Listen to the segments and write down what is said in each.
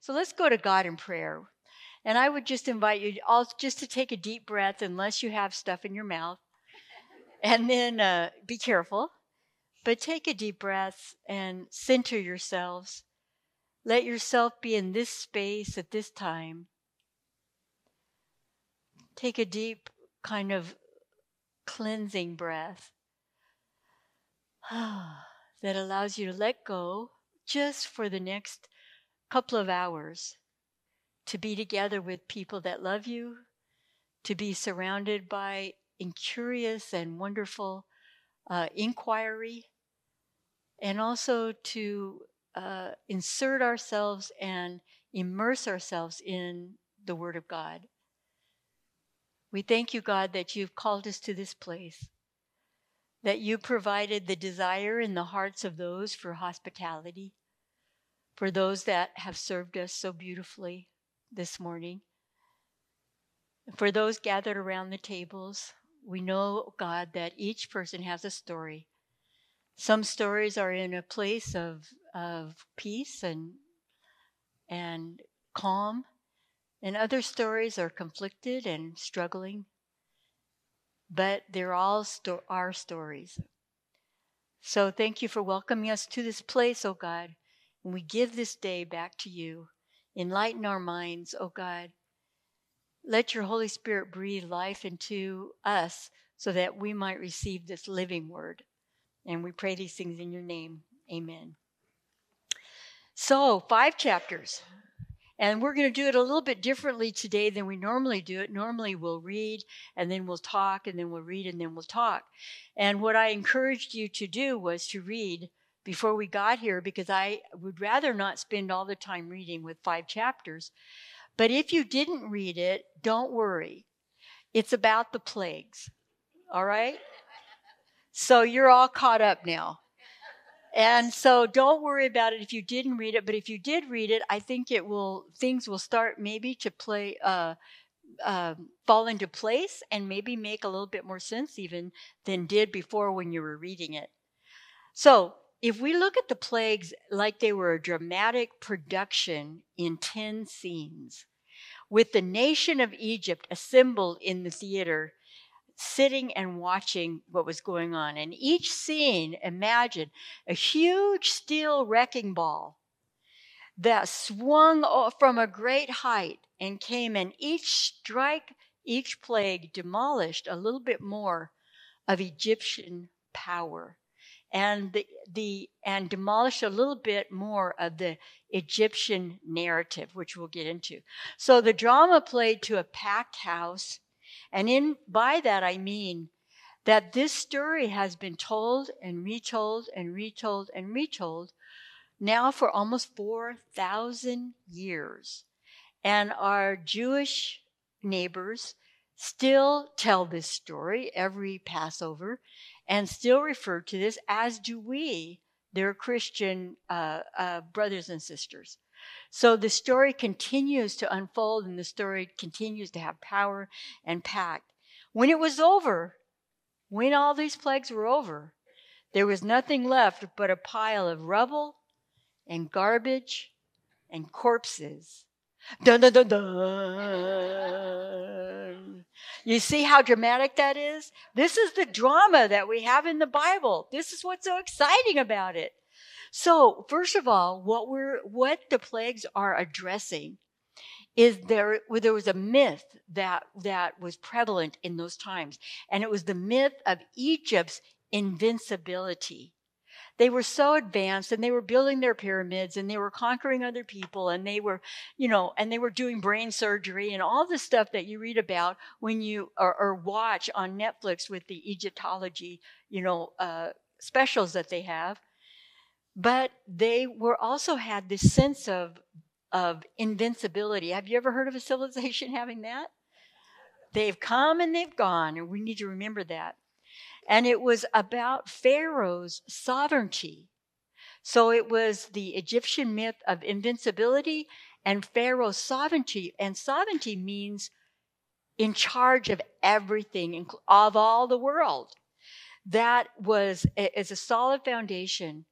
So let's go to God in prayer. And I would just invite you all just to take a deep breath, unless you have stuff in your mouth. And then uh, be careful, but take a deep breath and center yourselves. Let yourself be in this space at this time. Take a deep kind of cleansing breath that allows you to let go just for the next couple of hours to be together with people that love you, to be surrounded by incurious and wonderful uh, inquiry, and also to uh, insert ourselves and immerse ourselves in the Word of God. We thank you, God, that you've called us to this place, that you provided the desire in the hearts of those for hospitality, for those that have served us so beautifully this morning. For those gathered around the tables, we know, God, that each person has a story. Some stories are in a place of, of peace and, and calm, and other stories are conflicted and struggling. But they're all sto- our stories. So thank you for welcoming us to this place, oh God. We give this day back to you. Enlighten our minds, O oh God. Let your Holy Spirit breathe life into us so that we might receive this living word. And we pray these things in your name. Amen. So, five chapters. And we're going to do it a little bit differently today than we normally do it. Normally, we'll read and then we'll talk and then we'll read and then we'll talk. And what I encouraged you to do was to read before we got here because I would rather not spend all the time reading with five chapters. But if you didn't read it, don't worry. It's about the plagues. All right? So you're all caught up now. And so don't worry about it if you didn't read it, but if you did read it, I think it will things will start maybe to play uh, uh, fall into place and maybe make a little bit more sense even than did before when you were reading it. So if we look at the plagues like they were a dramatic production in 10 scenes, with the nation of Egypt assembled in the theater sitting and watching what was going on. And each scene, imagine a huge steel wrecking ball that swung from a great height and came, and each strike, each plague demolished a little bit more of Egyptian power. And the, the and demolished a little bit more of the Egyptian narrative, which we'll get into. So the drama played to a packed house and in by that I mean that this story has been told and retold and retold and retold now for almost 4,000 years. And our Jewish neighbors still tell this story every Passover and still refer to this, as do we, their Christian uh, uh, brothers and sisters. So the story continues to unfold and the story continues to have power and pact. When it was over, when all these plagues were over, there was nothing left but a pile of rubble and garbage and corpses. Dun, dun, dun, dun. You see how dramatic that is? This is the drama that we have in the Bible. This is what's so exciting about it. So, first of all, what we're what the plagues are addressing is there there was a myth that that was prevalent in those times, and it was the myth of Egypt's invincibility. They were so advanced and they were building their pyramids and they were conquering other people and they were, you know, and they were doing brain surgery and all the stuff that you read about when you or, or watch on Netflix with the Egyptology, you know, uh, specials that they have but they were also had this sense of of invincibility. Have you ever heard of a civilization having that? They've come and they've gone, and we need to remember that. And it was about Pharaoh's sovereignty. So it was the Egyptian myth of invincibility and Pharaoh's sovereignty. And sovereignty means in charge of everything, of all the world. That was is a solid foundation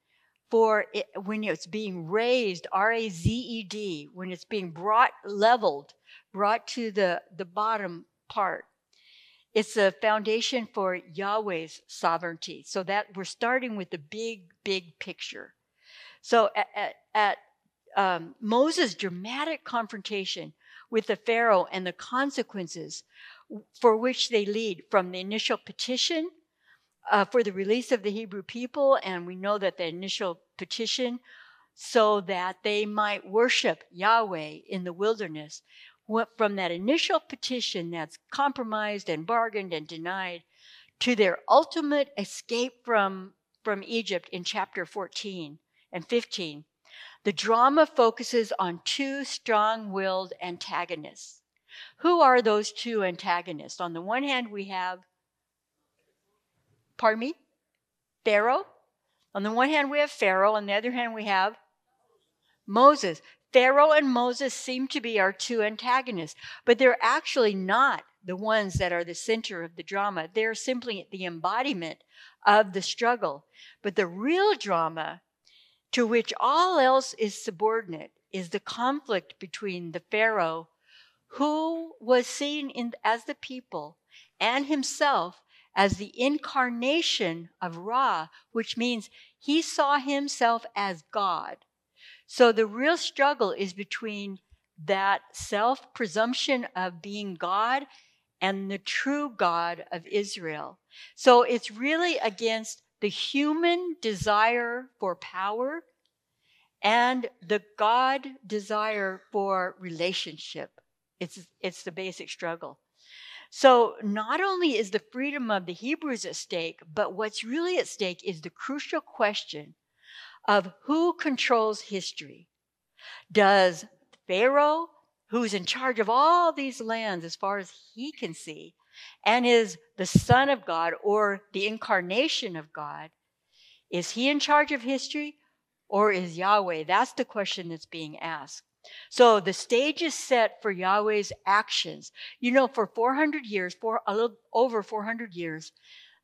for it, when it's being raised, R A Z E D, when it's being brought leveled, brought to the, the bottom part. It's a foundation for Yahweh's sovereignty. So that we're starting with the big, big picture. So at, at, at um, Moses' dramatic confrontation with the Pharaoh and the consequences for which they lead from the initial petition uh, for the release of the Hebrew people, and we know that the initial petition so that they might worship Yahweh in the wilderness. From that initial petition that's compromised and bargained and denied to their ultimate escape from, from Egypt in chapter 14 and 15, the drama focuses on two strong willed antagonists. Who are those two antagonists? On the one hand, we have pardon me? Pharaoh. On the one hand, we have Pharaoh. On the other hand, we have Moses. Pharaoh and Moses seem to be our two antagonists, but they're actually not the ones that are the center of the drama. They're simply the embodiment of the struggle. But the real drama, to which all else is subordinate, is the conflict between the Pharaoh, who was seen in, as the people, and himself as the incarnation of Ra, which means he saw himself as God. So the real struggle is between that self presumption of being God and the true God of Israel. So it's really against the human desire for power and the God desire for relationship. It's, it's the basic struggle. So not only is the freedom of the Hebrews at stake, but what's really at stake is the crucial question of who controls history. Does Pharaoh, who's in charge of all these lands as far as he can see, and is the Son of God or the incarnation of God, is he in charge of history or is Yahweh? That's the question that's being asked. So the stage is set for Yahweh's actions. You know, for 400 years, for a little over 400 years,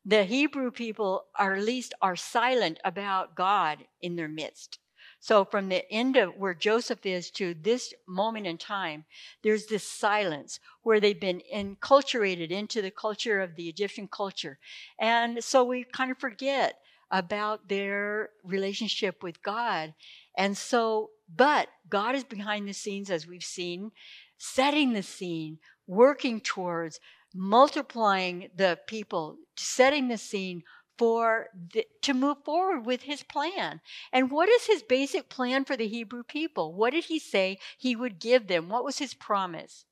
the Hebrew people are at least are silent about God in their midst. So from the end of where Joseph is to this moment in time, there's this silence where they've been enculturated into the culture of the Egyptian culture. And so we kind of forget about their relationship with God. And so but God is behind the scenes, as we've seen, setting the scene, working towards multiplying the people, setting the scene for the, to move forward with his plan. And what is his basic plan for the Hebrew people? What did he say he would give them? What was his promise?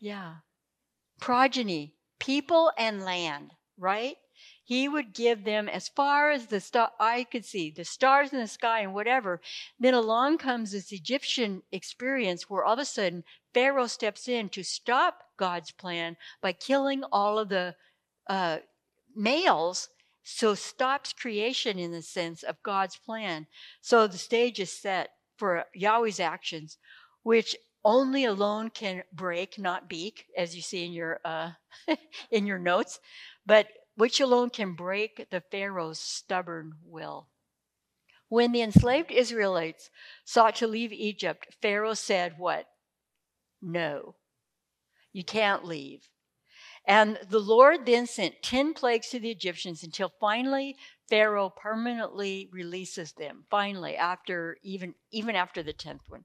Yeah. Progeny, people and land, right? He would give them as far as the star I could see, the stars in the sky and whatever. Then along comes this Egyptian experience where all of a sudden Pharaoh steps in to stop God's plan by killing all of the uh, males. So stops creation in the sense of God's plan. So the stage is set for Yahweh's actions, which only alone can break, not beak, as you see in your uh, in your notes. But which alone can break the Pharaoh's stubborn will. When the enslaved Israelites sought to leave Egypt, Pharaoh said, What? No, you can't leave. And the Lord then sent 10 plagues to the Egyptians until finally Pharaoh permanently releases them, finally, after even, even after the 10th one.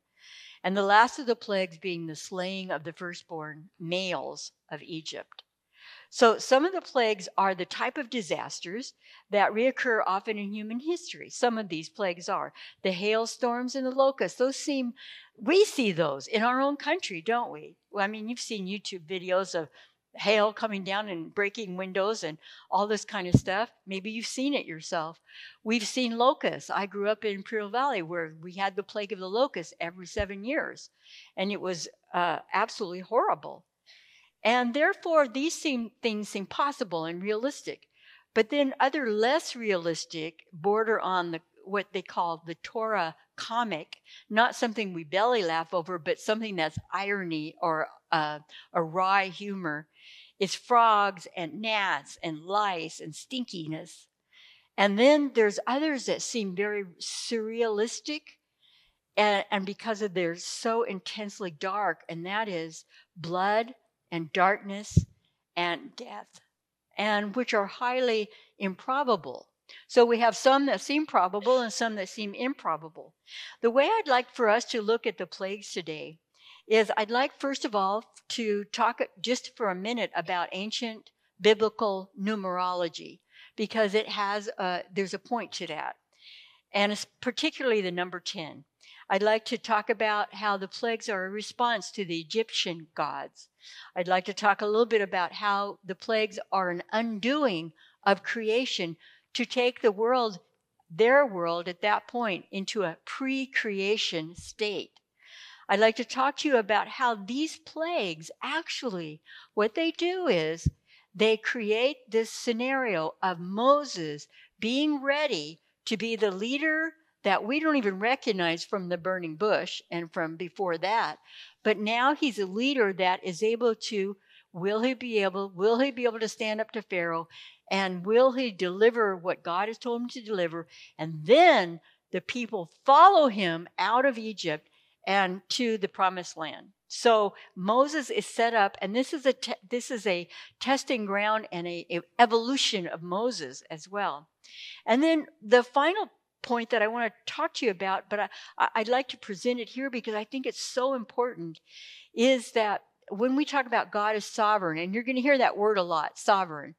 And the last of the plagues being the slaying of the firstborn males of Egypt. So, some of the plagues are the type of disasters that reoccur often in human history. Some of these plagues are the hailstorms and the locusts. Those seem, we see those in our own country, don't we? Well, I mean, you've seen YouTube videos of hail coming down and breaking windows and all this kind of stuff. Maybe you've seen it yourself. We've seen locusts. I grew up in Imperial Valley where we had the plague of the locusts every seven years, and it was uh, absolutely horrible. And therefore, these seem, things seem possible and realistic. But then other less realistic border on the what they call the Torah comic, not something we belly laugh over, but something that's irony or uh, a wry humor. It's frogs and gnats and lice and stinkiness. And then there's others that seem very surrealistic and, and because of they're so intensely dark, and that is blood and darkness and death, and which are highly improbable. So we have some that seem probable and some that seem improbable. The way I'd like for us to look at the plagues today is I'd like, first of all, to talk just for a minute about ancient biblical numerology because it has a, there's a point to that, and it's particularly the number 10. I'd like to talk about how the plagues are a response to the Egyptian gods. I'd like to talk a little bit about how the plagues are an undoing of creation to take the world, their world at that point, into a pre creation state. I'd like to talk to you about how these plagues actually, what they do is they create this scenario of Moses being ready to be the leader that we don't even recognize from the burning bush and from before that. But now he's a leader that is able to, will he be able, will he be able to stand up to Pharaoh? And will he deliver what God has told him to deliver? And then the people follow him out of Egypt and to the promised land. So Moses is set up, and this is a te- this is a testing ground and a, a evolution of Moses as well. And then the final point that I want to talk to you about, but I, I'd like to present it here because I think it's so important, is that when we talk about God as sovereign, and you're going to hear that word a lot, sovereign,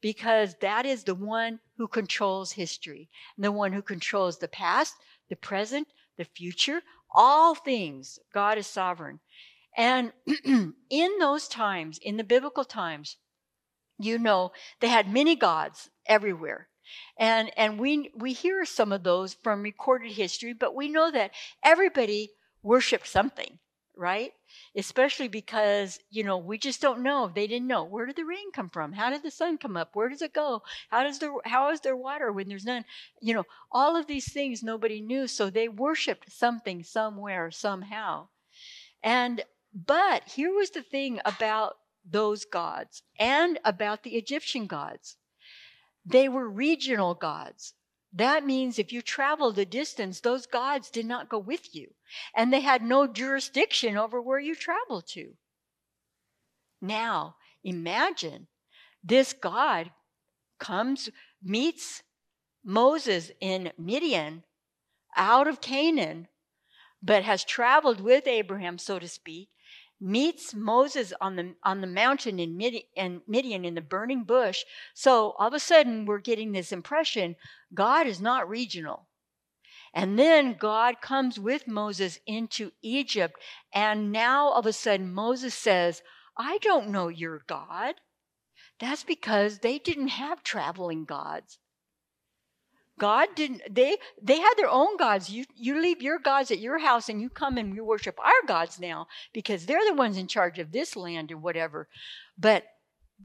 because that is the one who controls history, the one who controls the past, the present, the future, all things. God is sovereign. And in those times, in the biblical times, you know, they had many gods everywhere. And and we we hear some of those from recorded history, but we know that everybody worshiped something, right? Especially because, you know, we just don't know. They didn't know. Where did the rain come from? How did the sun come up? Where does it go? How does there how is there water when there's none? You know, all of these things nobody knew, so they worshiped something somewhere somehow. And but here was the thing about those gods and about the Egyptian gods. They were regional gods. That means if you traveled a distance, those gods did not go with you, and they had no jurisdiction over where you traveled to. Now, imagine this God comes, meets Moses in Midian out of Canaan, but has traveled with Abraham, so to speak, meets Moses on the on the mountain in Midian, in Midian in the burning bush. So all of a sudden we're getting this impression God is not regional. And then God comes with Moses into Egypt and now all of a sudden Moses says, "I don't know your God." That's because they didn't have traveling gods. God didn't they they had their own gods. You you leave your gods at your house and you come and you worship our gods now because they're the ones in charge of this land or whatever. But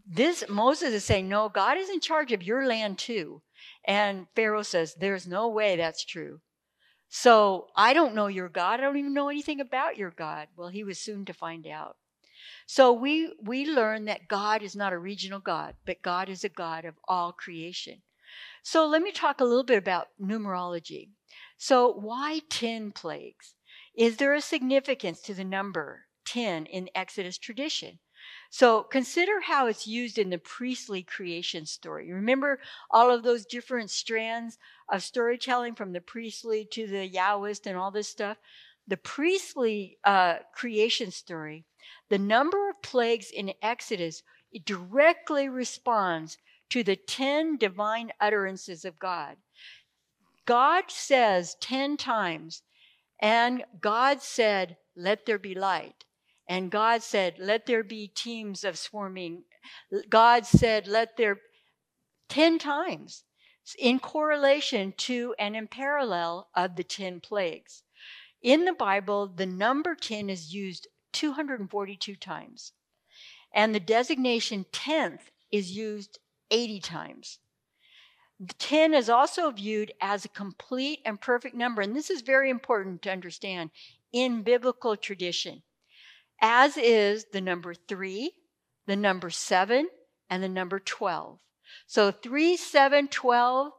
this Moses is saying, No, God is in charge of your land too. And Pharaoh says, There's no way that's true. So I don't know your God. I don't even know anything about your God. Well, he was soon to find out. So we we learn that God is not a regional God, but God is a God of all creation. So let me talk a little bit about numerology. So, why 10 plagues? Is there a significance to the number 10 in Exodus tradition? So, consider how it's used in the priestly creation story. Remember all of those different strands of storytelling from the priestly to the Yahwist and all this stuff? The priestly uh, creation story, the number of plagues in Exodus directly responds to the 10 divine utterances of God. God says 10 times, and God said, Let there be light. And God said, Let there be teams of swarming. God said, Let there, 10 times in correlation to and in parallel of the 10 plagues. In the Bible, the number 10 is used 242 times, and the designation 10th is used 80 times. 10 is also viewed as a complete and perfect number, and this is very important to understand in biblical tradition, as is the number 3, the number 7, and the number 12. So 3, 7, 12,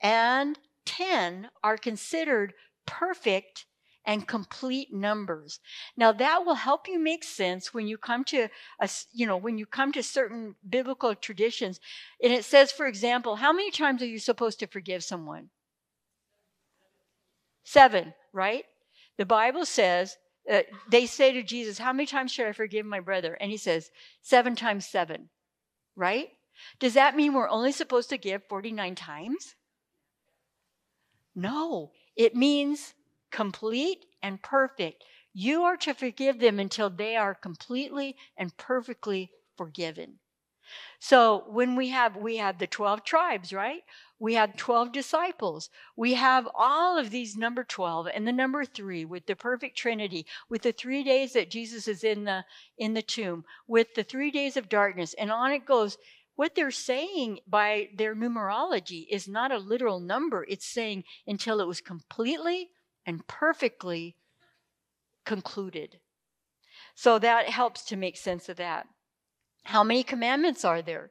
and 10 are considered perfect and complete numbers. Now that will help you make sense when you come to a, you know, when you come to certain biblical traditions. And it says, for example, how many times are you supposed to forgive someone? Seven, right? The Bible says, uh, they say to Jesus, How many times should I forgive my brother? And he says, Seven times seven, right? Does that mean we're only supposed to give 49 times? No, it means complete and perfect. You are to forgive them until they are completely and perfectly forgiven. So when we have we have the 12 tribes, right? We have 12 disciples. We have all of these number 12 and the number 3 with the perfect trinity, with the 3 days that Jesus is in the in the tomb, with the 3 days of darkness and on it goes what they're saying by their numerology is not a literal number. It's saying until it was completely and perfectly concluded. So that helps to make sense of that. How many commandments are there?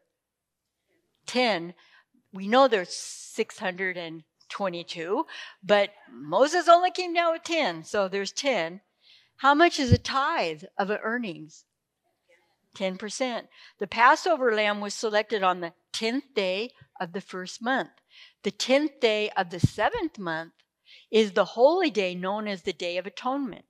10. We know there's 622, but Moses only came down with 10, so there's 10. How much is a tithe of earnings? 10%. The Passover lamb was selected on the 10th day of the first month. The 10th day of the seventh month is the holy day known as the Day of Atonement.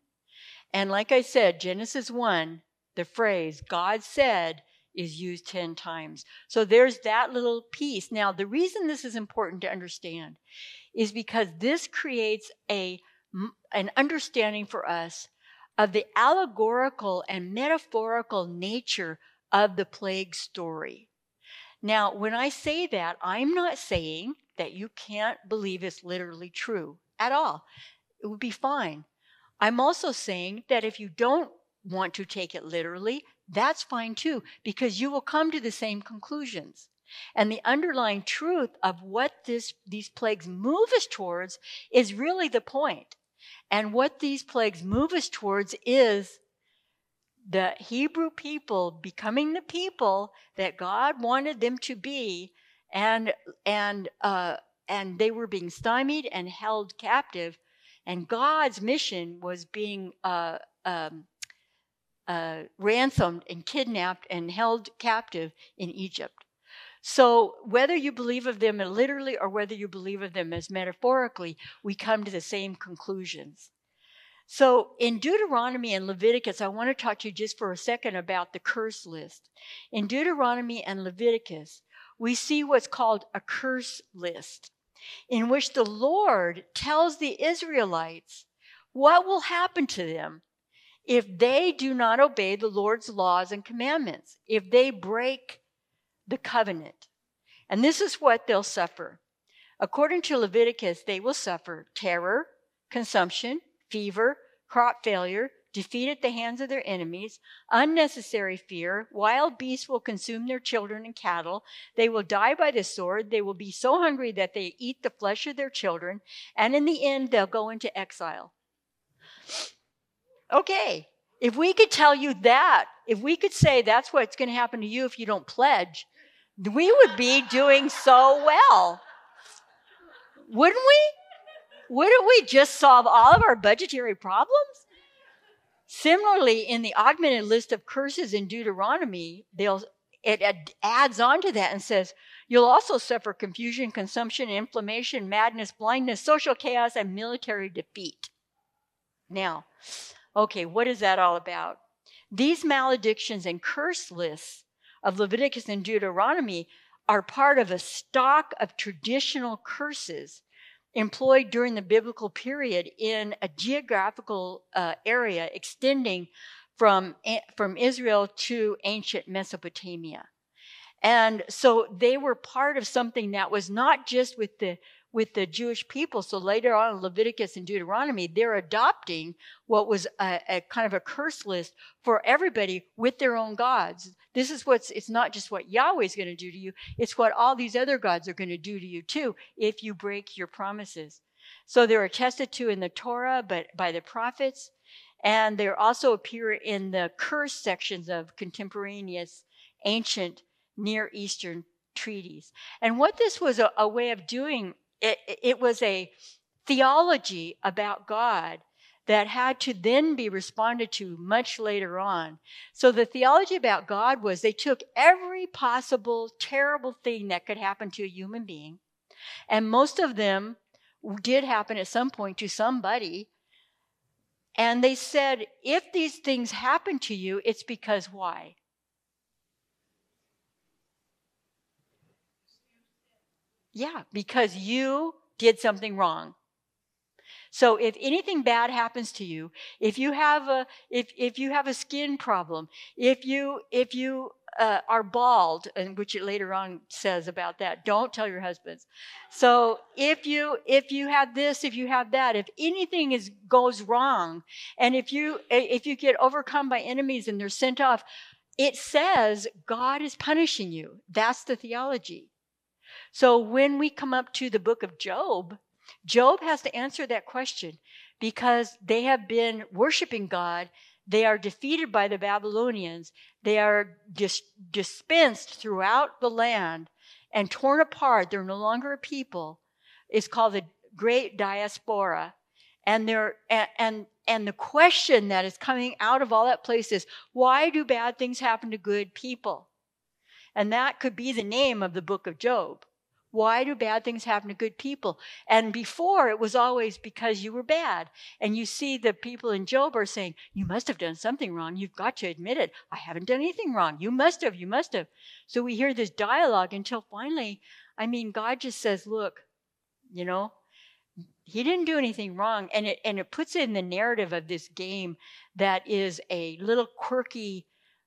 And like I said, Genesis 1, the phrase God said is used 10 times. So there's that little piece. Now, the reason this is important to understand is because this creates a an understanding for us of the allegorical and metaphorical nature of the plague story. Now, when I say that, I'm not saying that you can't believe it's literally true at all. It would be fine. I'm also saying that if you don't want to take it literally, that's fine too, because you will come to the same conclusions. And the underlying truth of what this, these plagues move us towards is really the point. And what these plagues move us towards is the Hebrew people becoming the people that God wanted them to be, and and uh, and they were being stymied and held captive, and God's mission was being uh, um, uh, ransomed and kidnapped and held captive in Egypt. So, whether you believe of them literally or whether you believe of them as metaphorically, we come to the same conclusions. So, in Deuteronomy and Leviticus, I want to talk to you just for a second about the curse list. In Deuteronomy and Leviticus, we see what's called a curse list, in which the Lord tells the Israelites what will happen to them if they do not obey the Lord's laws and commandments, if they break the covenant. And this is what they'll suffer. According to Leviticus, they will suffer terror, consumption, fever, crop failure, defeat at the hands of their enemies, unnecessary fear, wild beasts will consume their children and cattle, they will die by the sword, they will be so hungry that they eat the flesh of their children, and in the end, they'll go into exile. Okay, if we could tell you that, if we could say that's what's going to happen to you if you don't pledge, we would be doing so well. Wouldn't we? Wouldn't we just solve all of our budgetary problems? Similarly, in the augmented list of curses in Deuteronomy, they'll, it adds on to that and says, You'll also suffer confusion, consumption, inflammation, madness, blindness, social chaos, and military defeat. Now, okay, what is that all about? These maledictions and curse lists of Leviticus and Deuteronomy are part of a stock of traditional curses employed during the biblical period in a geographical uh, area extending from, from Israel to ancient Mesopotamia. And so they were part of something that was not just with the with the Jewish people. So later on in Leviticus and Deuteronomy, they're adopting what was a, a, kind of a curse list for everybody with their own gods. This is what's, it's not just what Yahweh's going to do to you, it's what all these other gods are going to do to you too if you break your promises. So they're attested to in the Torah, but by the prophets, and they also appear in the curse sections of contemporaneous ancient Near Eastern treaties. And what this was a, a way of doing it, it was a theology about God that had to then be responded to much later on. So the theology about God was they took every possible terrible thing that could happen to a human being, and most of them did happen at some point to somebody. And they said, if these things happen to you, it's because why? Yeah, because you did something wrong. So if anything bad happens to you, if you have a if if you have a skin problem, if you if you uh, are bald, and which it later on says about that, don't tell your husbands. So if you if you have this, if you have that, if anything is goes wrong, and if you if you get overcome by enemies and they're sent off, it says God is punishing you. That's the theology. So when we come up to the book of Job, Job has to answer that question because they have been worshiping God. They are defeated by the Babylonians. They are dis- dispensed throughout the land and torn apart. They're no longer a people. It's called the Great Diaspora. And they're, and, and, and the question that is coming out of all that place is, why do bad things happen to good people? And that could be the name of the book of Job. Why do bad things happen to good people? And before it was always because you were bad. And you see the people in Job are saying, You must have done something wrong. You've got to admit it. I haven't done anything wrong. You must have. You must have. So we hear this dialogue until finally, I mean, God just says, Look, you know, he didn't do anything wrong. And it, and it puts it in the narrative of this game that is a little quirky,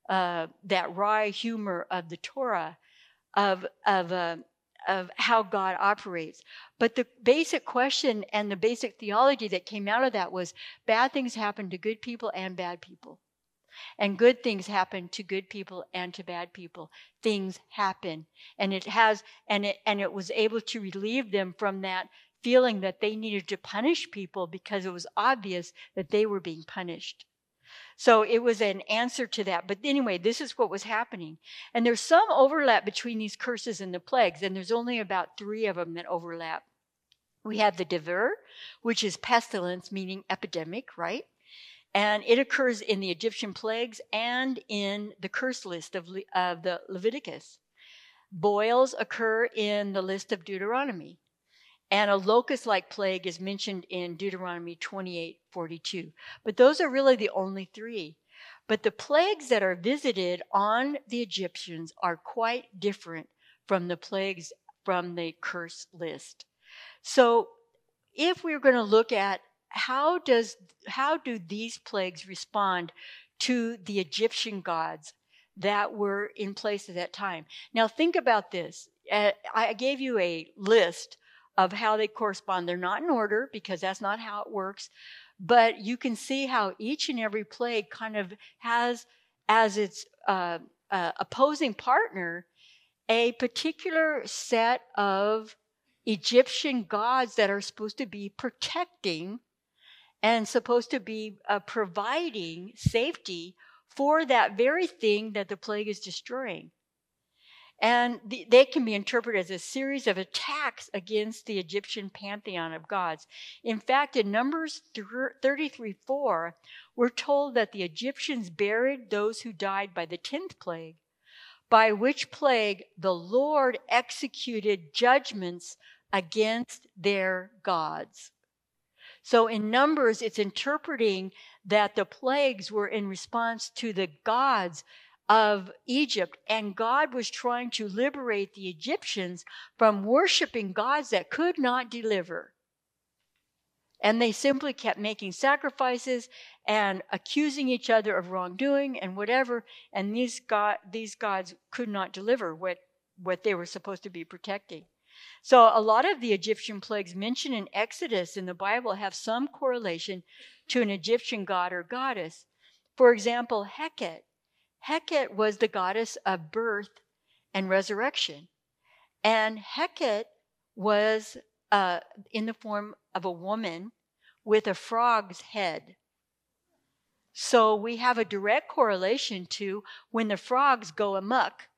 uh, that wry humor of the Torah of, of, uh, of how God operates. But the basic question and the basic theology that came out of that was bad things happen to good people and bad people. And good things happen to good people and to bad people. Things happen. And it has and it and it was able to relieve them from that feeling that they needed to punish people because it was obvious that they were being punished. So it was an answer to that. But anyway, this is what was happening. And there's some overlap between these curses and the plagues, and there's only about three of them that overlap. We have the dever, which is pestilence, meaning epidemic, right? And it occurs in the Egyptian plagues and in the curse list of, Le- of the Leviticus. Boils occur in the list of Deuteronomy. And a locust like plague is mentioned in Deuteronomy 28 42. But those are really the only three. But the plagues that are visited on the Egyptians are quite different from the plagues from the curse list. So if we're going to look at how does how do these plagues respond to the Egyptian gods that were in place at that time? Now think about this. I gave you a list of how they correspond. They're not in order because that's not how it works, but you can see how each and every plague kind of has as its uh, uh, opposing partner a particular set of Egyptian gods that are supposed to be protecting and supposed to be uh, providing safety for that very thing that the plague is destroying. And the, they can be interpreted as a series of attacks against the Egyptian pantheon of gods. In fact, in Numbers 33 4, we're told that the Egyptians buried those who died by the 10th plague, by which plague the Lord executed judgments against their gods. So in Numbers, it's interpreting that the plagues were in response to the gods of Egypt, and God was trying to liberate the Egyptians from worshiping gods that could not deliver. And they simply kept making sacrifices and accusing each other of wrongdoing and whatever, and these, God, these gods could not deliver what, what they were supposed to be protecting. So, a lot of the Egyptian plagues mentioned in Exodus in the Bible have some correlation to an Egyptian god or goddess. For example, Heket Heket was the goddess of birth and resurrection. And Heket was uh, in the form of a woman with a frog's head. So we have a direct correlation to when the frogs go amuck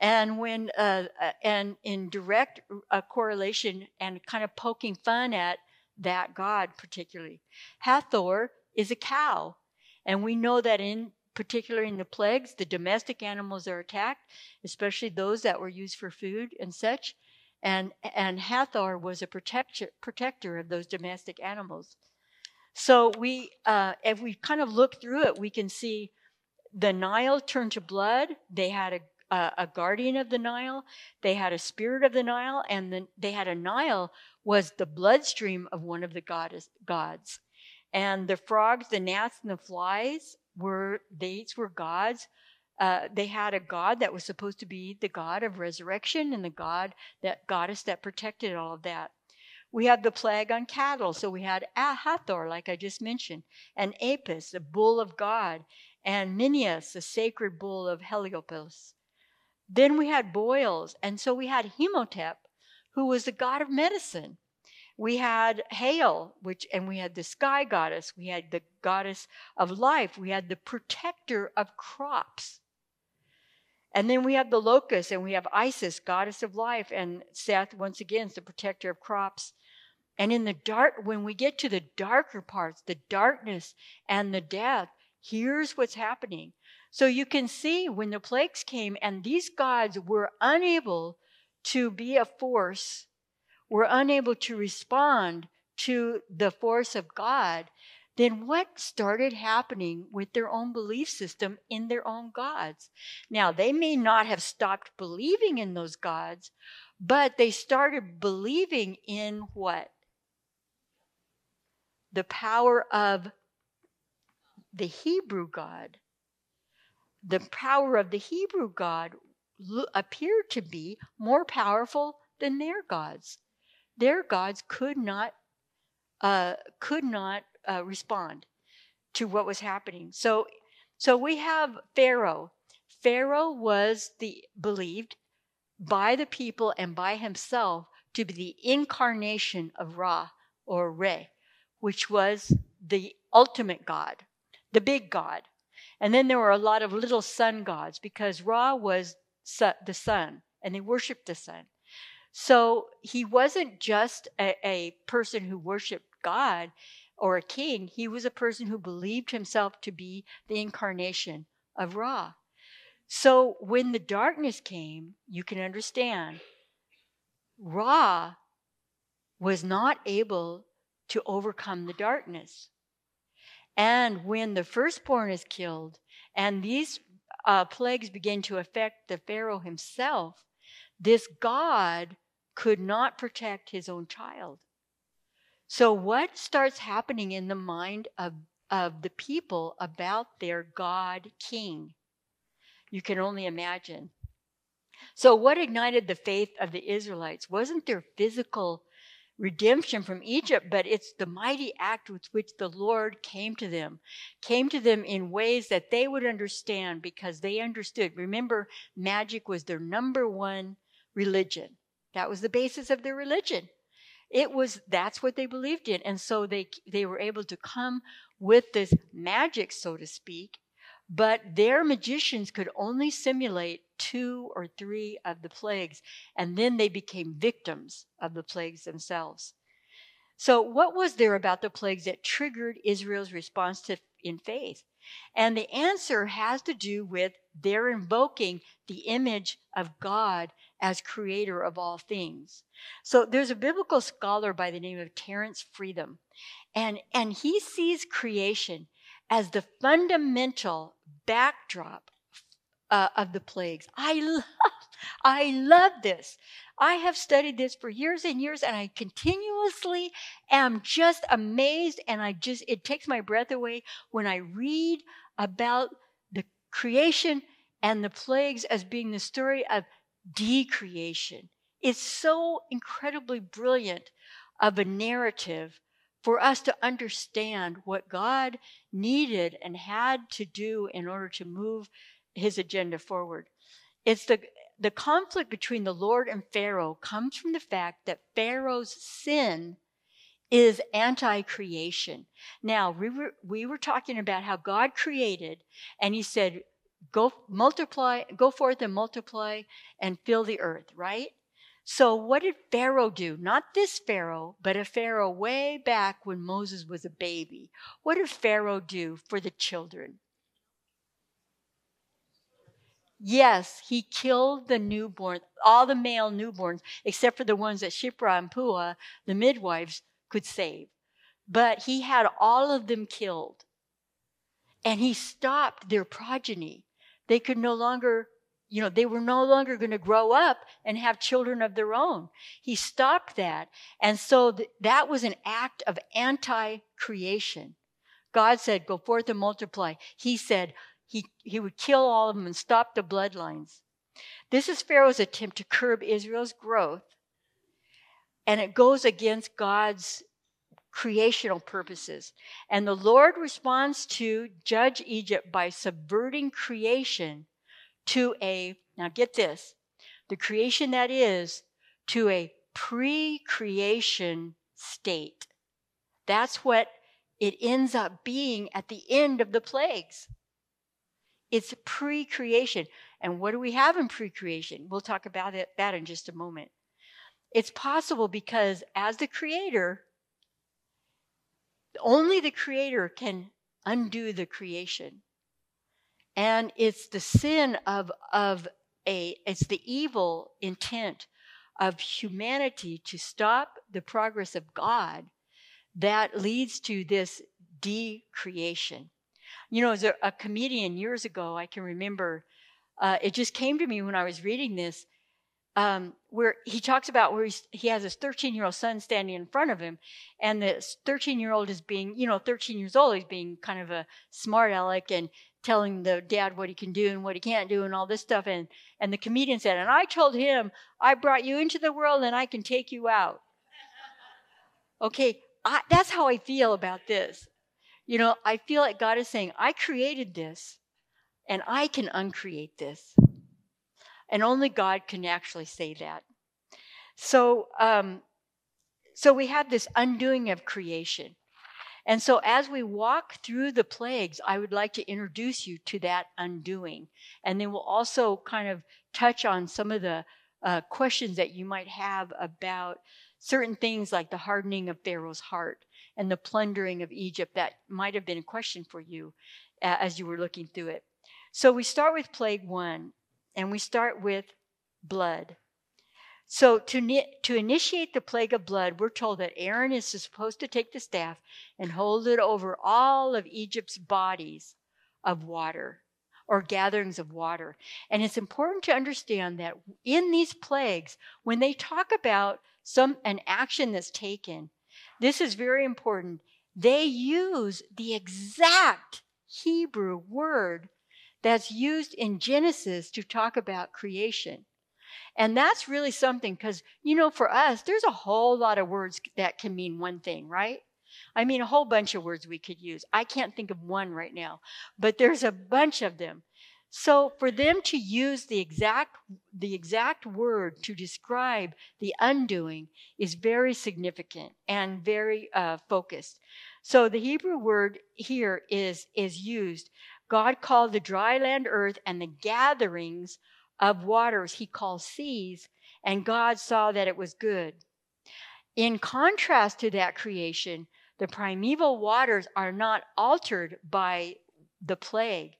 And when uh, uh, and in direct uh, correlation and kind of poking fun at that god particularly, Hathor is a cow, and we know that in particular in the plagues, the domestic animals are attacked, especially those that were used for food and such. And and Hathor was a protector protector of those domestic animals. So we, uh, if we kind of look through it, we can see the Nile turned to blood. They had a a, a guardian of the Nile. They had a spirit of the Nile, and the, they had a Nile was the bloodstream of one of the goddess, gods. And the frogs, the gnats, and the flies were these were gods. Uh, they had a god that was supposed to be the god of resurrection and the god that goddess that protected all of that. We had the plague on cattle, so we had Hathor, like I just mentioned, and Apis, the bull of God, and Mnevis, the sacred bull of Heliopolis. Then we had boils, and so we had Imhotep, who was the god of medicine. We had hail, which and we had the sky goddess, we had the goddess of life, we had the protector of crops. And then we have the locust, and we have Isis, goddess of life, and Seth, once again, is the protector of crops. And in the dark, when we get to the darker parts, the darkness and the death, here's what's happening. So you can see when the plagues came and these gods were unable to be a force, were unable to respond to the force of God, then what started happening with their own belief system in their own gods? Now, they may not have stopped believing in those gods, but they started believing in what? The power of the Hebrew God the power of the Hebrew God appeared to be more powerful than their gods. Their gods could not uh, could not uh, respond to what was happening. So, so we have Pharaoh. Pharaoh was the believed by the people and by himself to be the incarnation of Ra or Re, which was the ultimate God, the big God. And then there were a lot of little sun gods because Ra was the sun and they worshiped the sun. So he wasn't just a, a person who worshiped God or a king, he was a person who believed himself to be the incarnation of Ra. So when the darkness came, you can understand Ra was not able to overcome the darkness. And when the firstborn is killed, and these uh, plagues begin to affect the Pharaoh himself, this God could not protect his own child. So, what starts happening in the mind of, of the people about their God king? You can only imagine. So, what ignited the faith of the Israelites wasn't their physical redemption from Egypt, but it's the mighty act with which the Lord came to them, came to them in ways that they would understand because they understood. Remember, magic was their number one religion. That was the basis of their religion. It was that's what they believed in, and so they they were able to come with this magic, so to speak, but their magicians could only simulate two or three of the plagues, and then they became victims of the plagues themselves. So, what was there about the plagues that triggered Israel's response to, in faith? And the answer has to do with their invoking the image of God as creator of all things. So there's a biblical scholar by the name of Terence Fretheim, and, and he sees creation as the fundamental backdrop uh, of the plagues. I love, I love this. I have studied this for years and years, and I continuously am just amazed. And I just, it takes my breath away when I read about the creation and the plagues as being the story of decreation. It's so incredibly brilliant of a narrative for us to understand what God needed and had to do in order to move his agenda forward. It's the the conflict between the Lord and Pharaoh comes from the fact that Pharaoh's sin is anti-creation. Now, we were, we were talking about how God created and he said go multiply, go forth and multiply and fill the earth, right? So what did Pharaoh do? Not this Pharaoh, but a Pharaoh way back when Moses was a baby. What did Pharaoh do for the children? Yes, he killed the newborn, all the male newborns, except for the ones that Shiphrah and Puah, the midwives, could save. But he had all of them killed. And he stopped their progeny. They could no longer, you know, they were no longer going to grow up and have children of their own. He stopped that. And so th- that was an act of anti creation. God said, Go forth and multiply. He said, he, he would kill all of them and stop the bloodlines. This is Pharaoh's attempt to curb Israel's growth, and it goes against God's creational purposes. And the Lord responds to judge Egypt by subverting creation to a, now get this, the creation that is, to a pre creation state. That's what it ends up being at the end of the plagues. It's pre creation. And what do we have in pre creation? We'll talk about it, that in just a moment. It's possible because as the creator, only the creator can undo the creation. And it's the sin of, of a, it's the evil intent of humanity to stop the progress of God that leads to this decreation. You know, as a, a comedian years ago, I can remember, uh, it just came to me when I was reading this um, where he talks about where he has his 13 year old son standing in front of him, and this 13 year old is being, you know, 13 years old, he's being kind of a smart aleck and telling the dad what he can do and what he can't do and all this stuff. And, and the comedian said, And I told him, I brought you into the world and I can take you out. Okay, I, that's how I feel about this. You know, I feel like God is saying, I created this and I can uncreate this. And only God can actually say that. So, um, so we have this undoing of creation. And so, as we walk through the plagues, I would like to introduce you to that undoing. And then we'll also kind of touch on some of the uh, questions that you might have about certain things like the hardening of Pharaoh's heart and the plundering of Egypt. That might have been a question for you as you were looking through it. So, we start with plague one, and we start with blood. So, to, to initiate the plague of blood, we're told that Aaron is supposed to take the staff and hold it over all of Egypt's bodies of water or gatherings of water. And it's important to understand that in these plagues, when they talk about some an action that's taken, this is very important. They use the exact Hebrew word that's used in Genesis to talk about creation. And that's really something because, you know, for us, there's a whole lot of words that can mean one thing, right? I mean, a whole bunch of words we could use. I can't think of one right now, but there's a bunch of them. So for them to use the exact the exact word to describe the undoing is very significant and very uh, focused. So the Hebrew word here is is used God called the dry land earth and the gatherings of waters he calls seas, and God saw that it was good. In contrast to that creation, the primeval waters are not altered by the plague.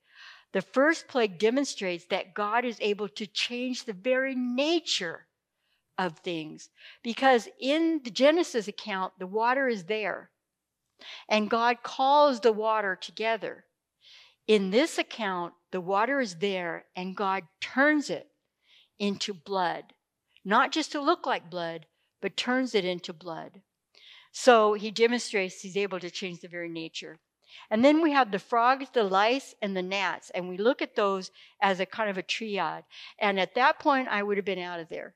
The first plague demonstrates that God is able to change the very nature of things because in the Genesis account, the water is there and God calls the water together. In this account, the water is there and God turns it into blood, not just to look like blood, but turns it into blood. So he demonstrates he's able to change the very nature. And then we have the frogs, the lice, and the gnats, and we look at those as a kind of a triad. And at that point, I would have been out of there.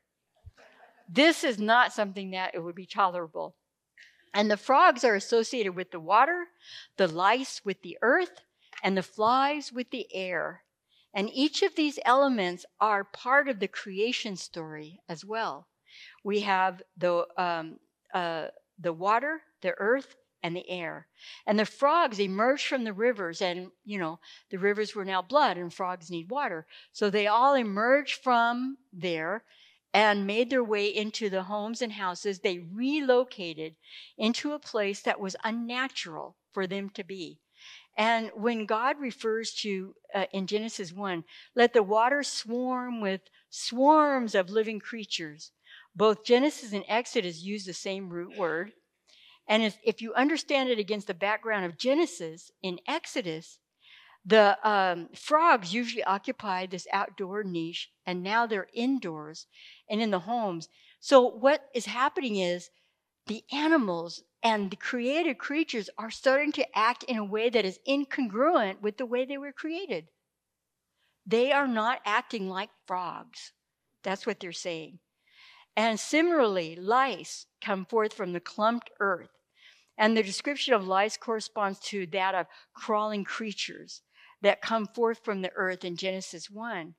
This is not something that it would be tolerable. And the frogs are associated with the water, the lice with the earth, and the flies with the air. And each of these elements are part of the creation story as well. We have the, um, uh, the water, the earth, and the air. And the frogs emerged from the rivers, and you know, the rivers were now blood, and frogs need water. So they all emerged from there and made their way into the homes and houses. They relocated into a place that was unnatural for them to be. And when God refers to uh, in Genesis 1, let the water swarm with swarms of living creatures, both Genesis and Exodus use the same root word. And if, if you understand it against the background of Genesis, in Exodus, the um, frogs usually occupy this outdoor niche, and now they're indoors and in the homes. So, what is happening is the animals and the created creatures are starting to act in a way that is incongruent with the way they were created. They are not acting like frogs. That's what they're saying. And similarly, lice come forth from the clumped earth. And the description of lice corresponds to that of crawling creatures that come forth from the earth in Genesis 1.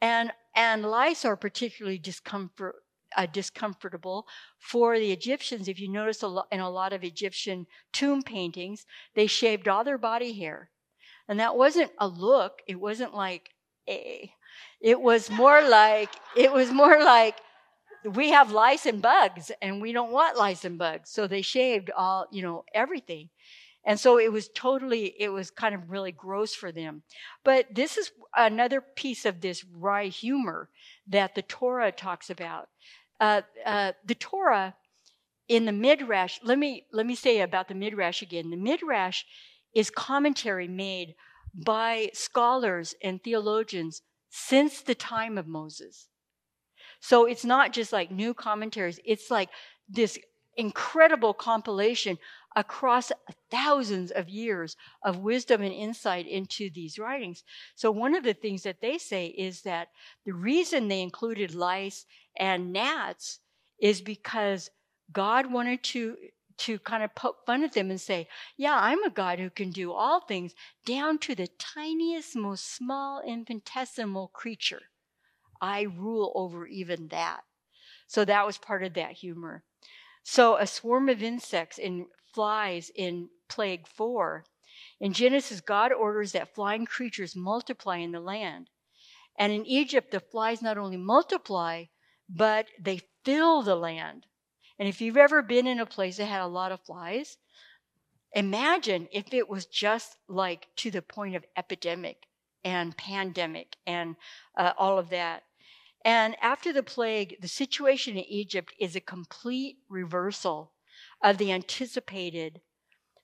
And, and lice are particularly discomfort, uh, discomfortable for the Egyptians. If you notice a in a lot of Egyptian tomb paintings, they shaved all their body hair. And that wasn't a look, it wasn't like a. It was more like, it was more like, we have lice and bugs and we don't want lice and bugs. So they shaved all, you know, everything. And so it was totally, it was kind of really gross for them. But this is another piece of this wry humor that the Torah talks about. Uh, uh, the Torah in the Midrash, let me, let me say about the Midrash again. The Midrash is commentary made by scholars and theologians since the time of Moses. So it's not just like new commentaries, it's like this incredible compilation across thousands of years of wisdom and insight into these writings. So, one of the things that they say is that the reason they included lice and gnats is because God wanted to to kind of poke fun at them and say, Yeah, I'm a God who can do all things down to the tiniest, most small, infinitesimal creature. I rule over even that. So that was part of that humor. So a swarm of insects and flies in plague four. In Genesis, God orders that flying creatures multiply in the land. And in Egypt, the flies not only multiply, but they fill the land. And if you've ever been in a place that had a lot of flies, imagine if it was just like to the point of epidemic and pandemic and uh, all of that. And after the plague, the situation in Egypt is a complete reversal of the anticipated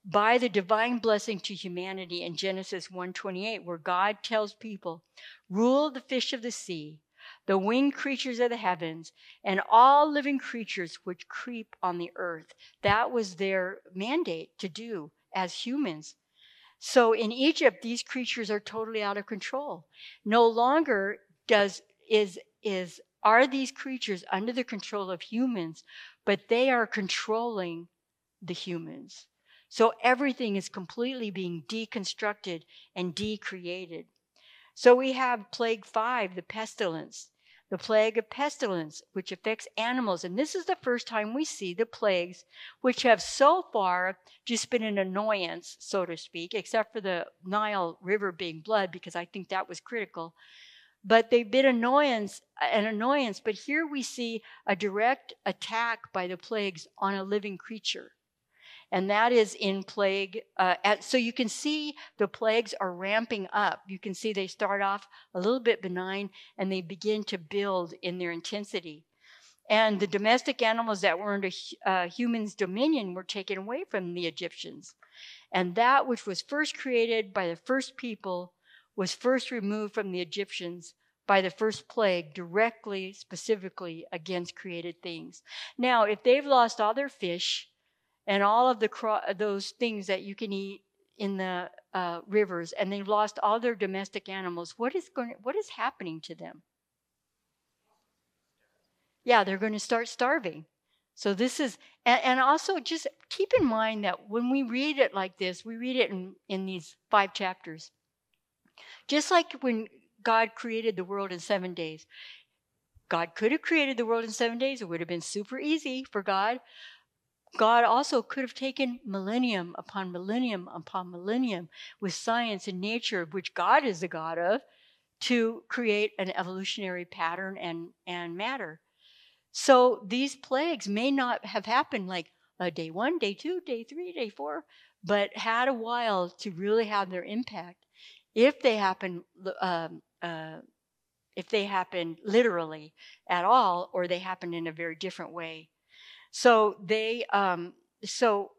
by the divine blessing to humanity in Genesis 1:28 where God tells people, "Rule the fish of the sea, the winged creatures of the heavens, and all living creatures which creep on the earth." That was their mandate to do as humans. So in Egypt these creatures are totally out of control. No longer does is is are these creatures under the control of humans, but they are controlling the humans. So everything is completely being deconstructed and decreated. So we have plague five, the pestilence, the plague of pestilence, which affects animals. And this is the first time we see the plagues, which have so far just been an annoyance, so to speak, except for the Nile River being blood, because I think that was critical but they've been annoyance an annoyance but here we see a direct attack by the plagues on a living creature and that is in plague uh, at, so you can see the plagues are ramping up. You can see they start off a little bit benign and they begin to build in their intensity. And the domestic animals that were under uh, humans dominion were taken away from the egyptians. And that which was first created by the first people was first removed from the Egyptians by the first plague directly, specifically against created things. Now, if they've lost all their fish and all of the cro- those things that you can eat in the uh, rivers, and they've lost all their domestic animals, what is going? What is happening to them? Yeah, they're going to start starving. So this is, and, and, also just keep in mind that when we read it like this, we read it in, in these five chapters. Just like when God created the world in seven days, God could have created the world in seven days. It would have been super easy for God. God also could have taken millennium upon millennium upon millennium with science and nature, which God is the God of, to create an evolutionary pattern and, and matter. So these plagues may not have happened like uh, day one, day two, day three, day four, but had a while to really have their impact. If they happen, um, uh, if they happen literally at all, or they happen in a very different way. So they, um, so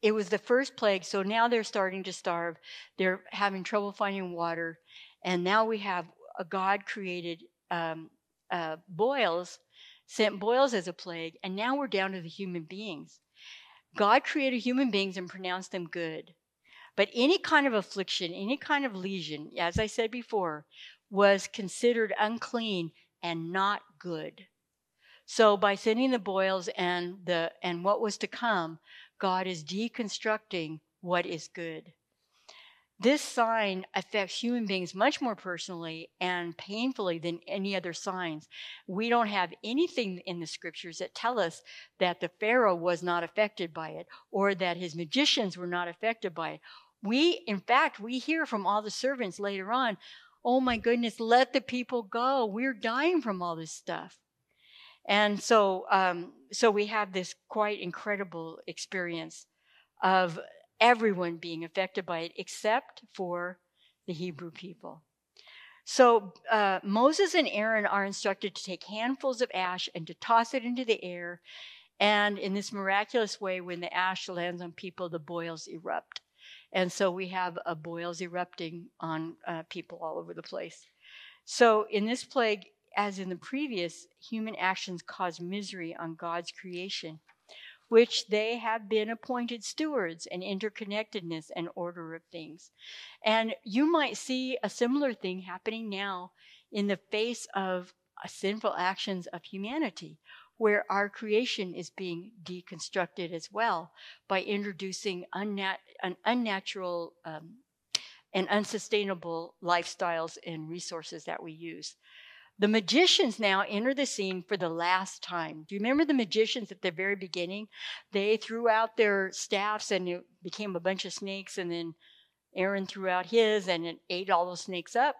it was the first plague. So now they're starting to starve. They're having trouble finding water, and now we have a God created um, uh, boils, sent boils as a plague, and now we're down to the human beings. God created human beings and pronounced them good. But any kind of affliction, any kind of lesion, as I said before, was considered unclean and not good. So by sending the boils and the and what was to come, God is deconstructing what is good. This sign affects human beings much more personally and painfully than any other signs. We don't have anything in the scriptures that tell us that the Pharaoh was not affected by it or that his magicians were not affected by it. We, in fact, we hear from all the servants later on, oh my goodness, let the people go. We're dying from all this stuff. And so, um, so we have this quite incredible experience of everyone being affected by it except for the Hebrew people. So uh, Moses and Aaron are instructed to take handfuls of ash and to toss it into the air. And in this miraculous way, when the ash lands on people, the boils erupt. And so we have uh, boils erupting on uh, people all over the place. So in this plague, as in the previous, human actions cause misery on God's creation, which they have been appointed stewards and interconnectedness and order of things. And you might see a similar thing happening now in the face of uh, sinful actions of humanity, where our creation is being deconstructed as well by introducing unnat- an unnatural um, and unsustainable lifestyles and resources that we use. The magicians now enter the scene for the last time. Do you remember the magicians at the very beginning? They threw out their staffs and it became a bunch of snakes, and then Aaron threw out his and it ate all those snakes up.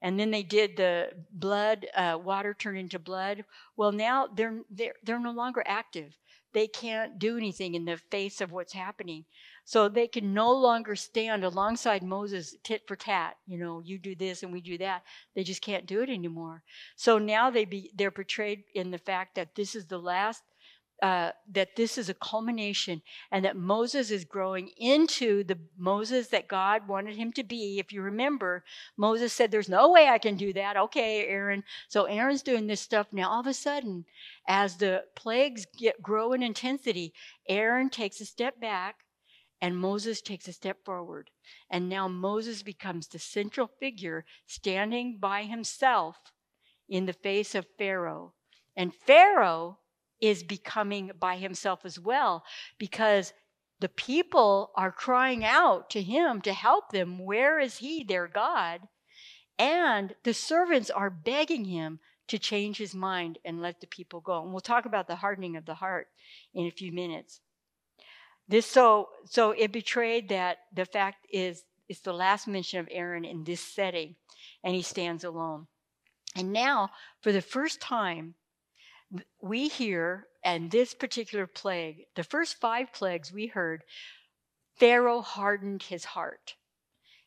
And then they did the blood, uh, water turned into blood. Well, now they're, they're, they're no longer active. They can't do anything in the face of what's happening. So they can no longer stand alongside Moses tit for tat. You know, you do this and we do that. They just can't do it anymore. So now they be they're portrayed in the fact that this is the last uh, that this is a culmination and that Moses is growing into the Moses that God wanted him to be. If you remember, Moses said, There's no way I can do that. Okay, Aaron. So Aaron's doing this stuff. Now, all of a sudden, as the plagues get grow in intensity, Aaron takes a step back and Moses takes a step forward. And now Moses becomes the central figure standing by himself in the face of Pharaoh. And Pharaoh is becoming by himself as well because the people are crying out to him to help them. Where is he, their God? And the servants are begging him to change his mind and let the people go. And we'll talk about the hardening of the heart in a few minutes. This so so it betrayed that the fact is it's the last mention of Aaron in this setting, and he stands alone. And now, for the first time, we hear, and this particular plague, the first five plagues we heard, Pharaoh hardened his heart.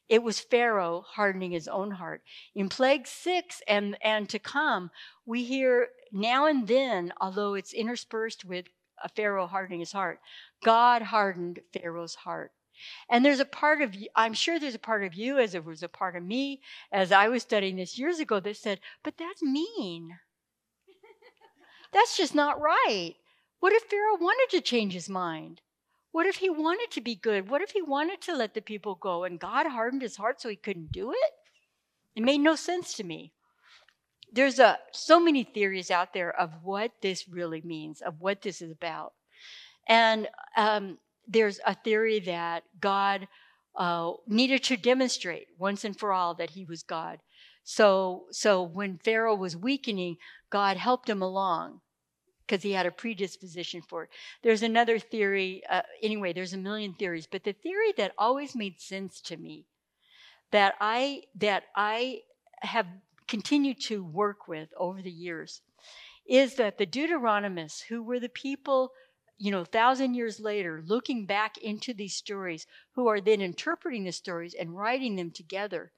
It was Pharaoh hardening his own heart. In plague six and, and to come, we hear now and then, although it's interspersed with a Pharaoh hardening his heart. God hardened Pharaoh's heart. And there's a part of you, I'm sure there's a part of you, as it was a part of me, as I was studying this years ago, that said, but that's mean. That's just not right. What if Pharaoh wanted to change his mind? What if he wanted to be good? What if he wanted to let the people go and God hardened his heart so he couldn't do it? It made no sense to me there's a so many theories out there of what this really means, of what this is about, and um, there's a theory that God uh, needed to demonstrate once and for all that He was God. So, so when Pharaoh was weakening, God helped him along because he had a predisposition for it. There's another theory. Uh, anyway, there's a million theories, but the theory that always made sense to me, that I that I have continued to work with over the years, is that the Deuteronomists, who were the people you know, thousand years later, looking back into these stories, who are then interpreting the stories and writing them together.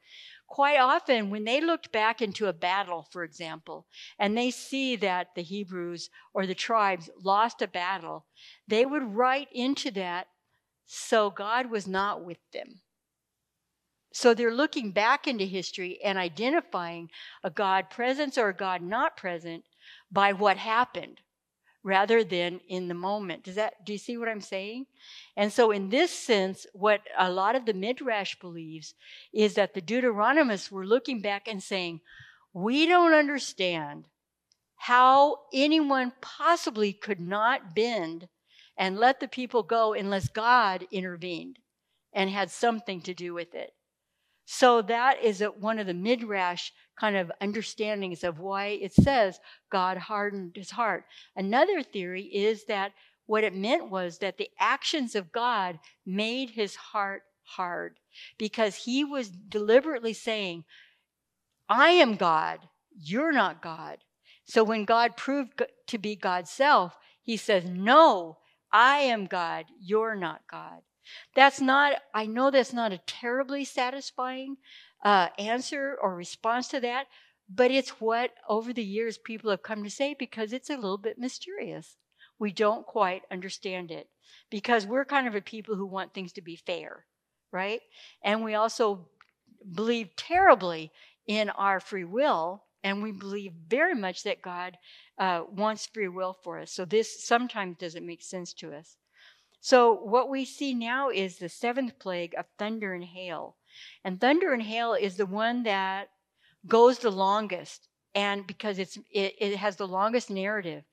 Quite often, when they looked back into a battle, for example, and they see that the Hebrews or the tribes lost a battle, they would write into that, so God was not with them. So they're looking back into history and identifying a God presence or a God not present by what happened rather than in the moment. Does that do you see what I'm saying? And so in this sense, what a lot of the Midrash believes is that the Deuteronomists were looking back and saying, we don't understand how anyone possibly could not bend and let the people go unless God intervened and had something to do with it. So that is a, one of the midrash kind of understandings of why it says God hardened his heart. Another theory is that what it meant was that the actions of God made his heart hard because he was deliberately saying, I am God, you're not God. So when God proved to be God's self, he says, No, I am God, you're not God. That's not, I know that's not a terribly satisfying uh, answer or response to that, but it's what over the years people have come to say because it's a little bit mysterious. We don't quite understand it because we're kind of a people who want things to be fair, right? And we also believe terribly in our free will, and we believe very much that God uh, wants free will for us. So this sometimes doesn't make sense to us. So, what we see now is the seventh plague of thunder and hail. And thunder and hail is the one that goes the longest, and because it's, it, it has the longest narrative.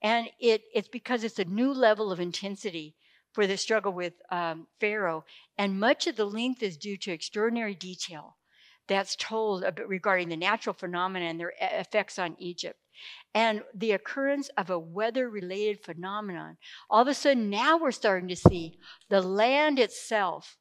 And it, it's because it's a new level of intensity for the struggle with um, Pharaoh. And much of the length is due to extraordinary detail that's told regarding the natural phenomena and their effects on Egypt and the occurrence of a weather related phenomenon. All of a sudden, now we're starting to see the land itself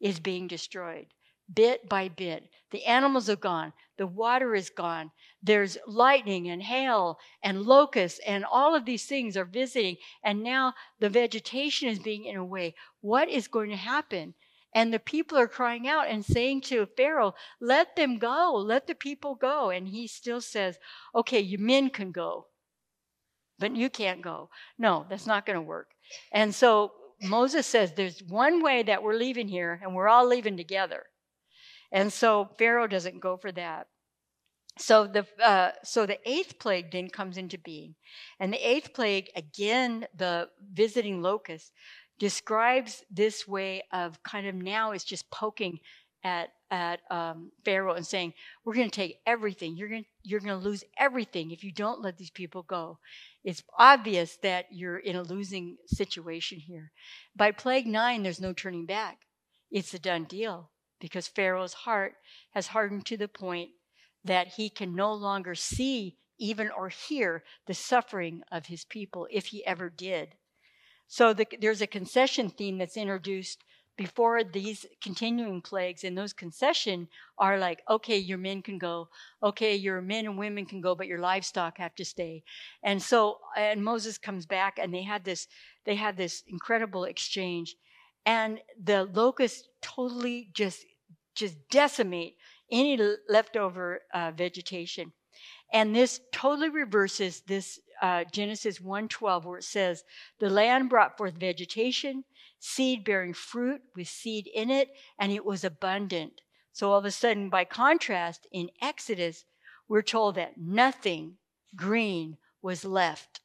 is being destroyed bit by bit. The animals are gone, the water is gone. There's lightning and hail and locusts, and all of these things are visiting. And now the vegetation is being in a way. What is going to happen? And the people are crying out and saying to Pharaoh, Let them go, let the people go. And he still says, Okay, you men can go, but you can't go. No, that's not going to work. And so Moses says, There's one way that we're leaving here, and we're all leaving together. And so Pharaoh doesn't go for that. So the uh, so the eighth plague then comes into being, and the eighth plague again, the visiting locust, describes this way of kind of now is just poking at at um, Pharaoh and saying, "We're going to take everything. You're going you're going to lose everything if you don't let these people go." It's obvious that you're in a losing situation here. By plague nine, there's no turning back. It's a done deal because Pharaoh's heart has hardened to the point that he can no longer see even or hear the suffering of his people if he ever did. So the, there's a concession theme that's introduced before these continuing plagues, and those concession are like, okay, your men can go, okay, your men and women can go, but your livestock have to stay. And so, and Moses comes back, and they had this, they had this incredible exchange, and the locusts totally just, just decimate any leftover uh, vegetation. And this totally reverses this uh, Genesis 1:12 where it says, "The land brought forth vegetation, seed bearing fruit with seed in it, and it was abundant." So all of a sudden, by contrast, in Exodus, we're told that nothing green was left.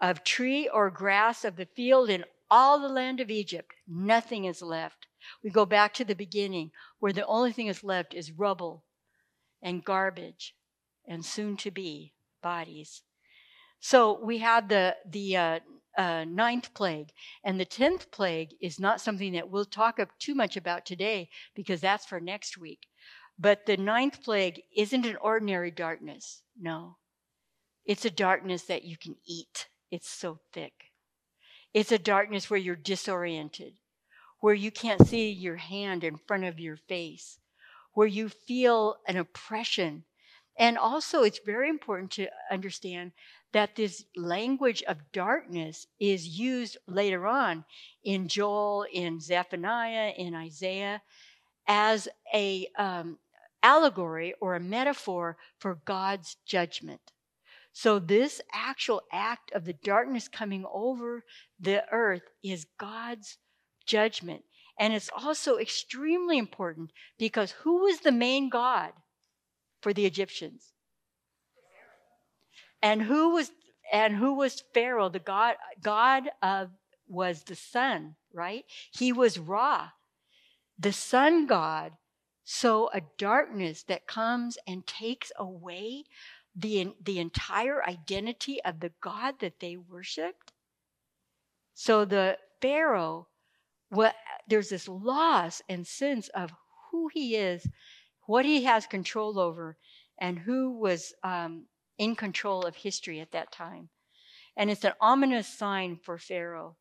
Of tree or grass of the field in all the land of Egypt, nothing is left. We go back to the beginning, where the only thing is left is rubble and garbage and soon to be bodies. So we had the the uh, uh, ninth plague, and the tenth plague is not something that we'll talk up too much about today because that's for next week. But the ninth plague isn't an ordinary darkness. No, It's a darkness that you can eat. It's so thick. It's a darkness where you're disoriented, where you can't see your hand in front of your face, where you feel an oppression. And also, it's very important to understand that this language of darkness is used later on in Joel, in Zephaniah, in Isaiah as a um, allegory or a metaphor for God's judgment. So this actual act of the darkness coming over the earth is God's judgment. And it's also extremely important because who was the main God for the Egyptians? And who was and who was Pharaoh? The God God of was the sun, right? He was Ra, the sun god. So a darkness that comes and takes away the, the entire identity of the God that they worshiped. So the Pharaoh, what, there's this loss and sense of who he is, what he has control over, and who was um, in control of history at that time. And it's an ominous sign for Pharaoh.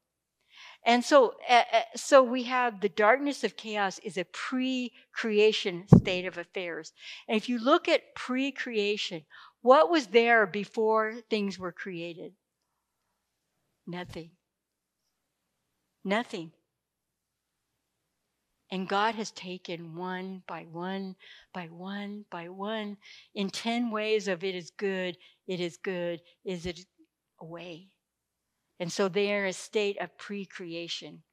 And so, uh, so we have the darkness of chaos is a pre-creation state of affairs. And if you look at pre-creation, what was there before things were created? Nothing. Nothing. And God has taken one by one by one by one in 10 ways of it is good, it is good, is it away. And so they are in a state of pre creation.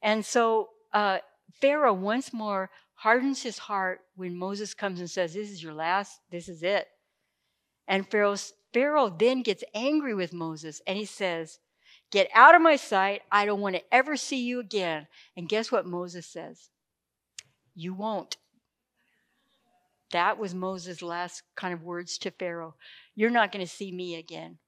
And so uh, Pharaoh once more hardens his heart when Moses comes and says, This is your last, this is it. And Pharaoh then gets angry with Moses and he says, Get out of my sight. I don't want to ever see you again. And guess what Moses says? You won't. That was Moses' last kind of words to Pharaoh. You're not going to see me again.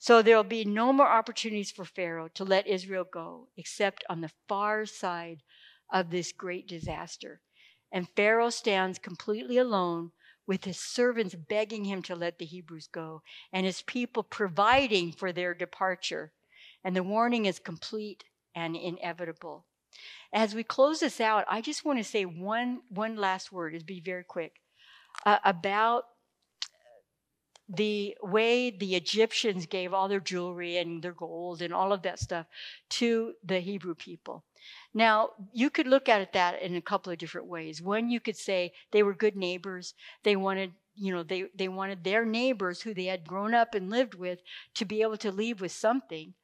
So there'll be no more opportunities for Pharaoh to let Israel go except on the far side of this great disaster. And Pharaoh stands completely alone with his servants begging him to let the Hebrews go and his people providing for their departure. And the warning is complete and inevitable. As we close this out, I just want to say one, one last word, it'd be very quick, uh, about the way the Egyptians gave all their jewelry and their gold and all of that stuff to the Hebrew people. Now, you could look at it that in a couple of different ways. One, you could say they were good neighbors. They wanted, you know, they, they wanted their neighbors who they had grown up and lived with to be able to leave with something.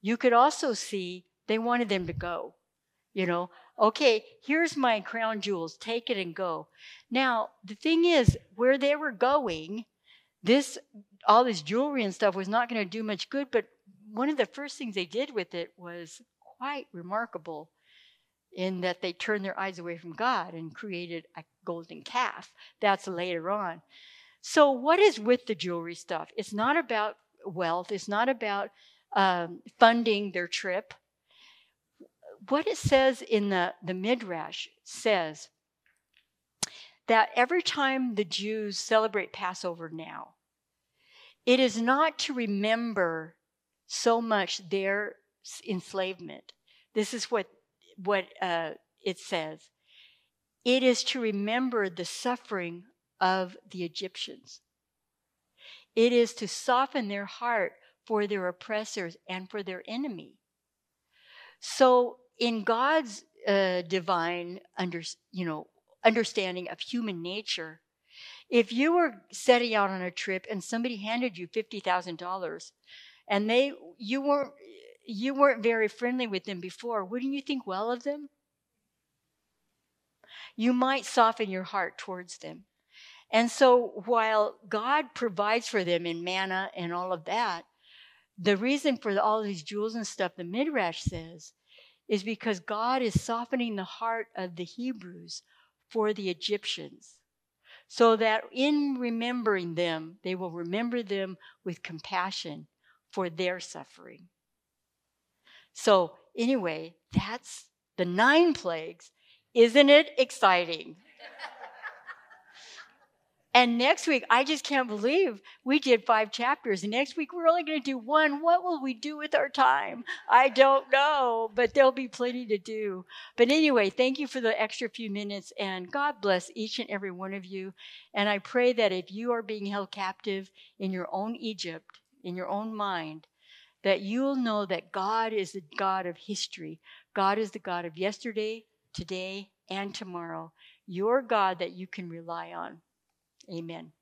You could also see they wanted them to go. You know, okay, here's my crown jewels, take it and go. Now, the thing is, where they were going, this all this jewelry and stuff was not going to do much good but one of the first things they did with it was quite remarkable in that they turned their eyes away from God and created a golden calf. That's later on. So, what is with the jewelry stuff? It's not about wealth, it's not about um, funding their trip. What it says in the, the Midrash says that every time the Jews celebrate Passover now, it is not to remember so much their enslavement. This is what what uh, it says. It is to remember the suffering of the Egyptians. It is to soften their heart for their oppressors and for their enemy. So, in God's uh, divine under, you know, understanding of human nature. If you were setting out on a trip and somebody handed you $50,000 and they you weren't you weren't very friendly with them before, wouldn't you think well of them? You might soften your heart towards them. And so while God provides for them in manna and all of that, the reason for all these jewels and stuff, the Midrash says, is because God is softening the heart of the Hebrews for the Egyptians, so that in remembering them, they will remember them with compassion for their suffering. So, anyway, that's the nine plagues. Isn't it exciting? And next week, I just can't believe we did five chapters. And next week, we're only going to do one. What will we do with our time? I don't know, but there'll be plenty to do. But anyway, thank you for the extra few minutes. And God bless each and every one of you. And I pray that if you are being held captive in your own Egypt, in your own mind, that you'll know that God is the God of history. God is the God of yesterday, today, and tomorrow. Your God that you can rely on. Amen.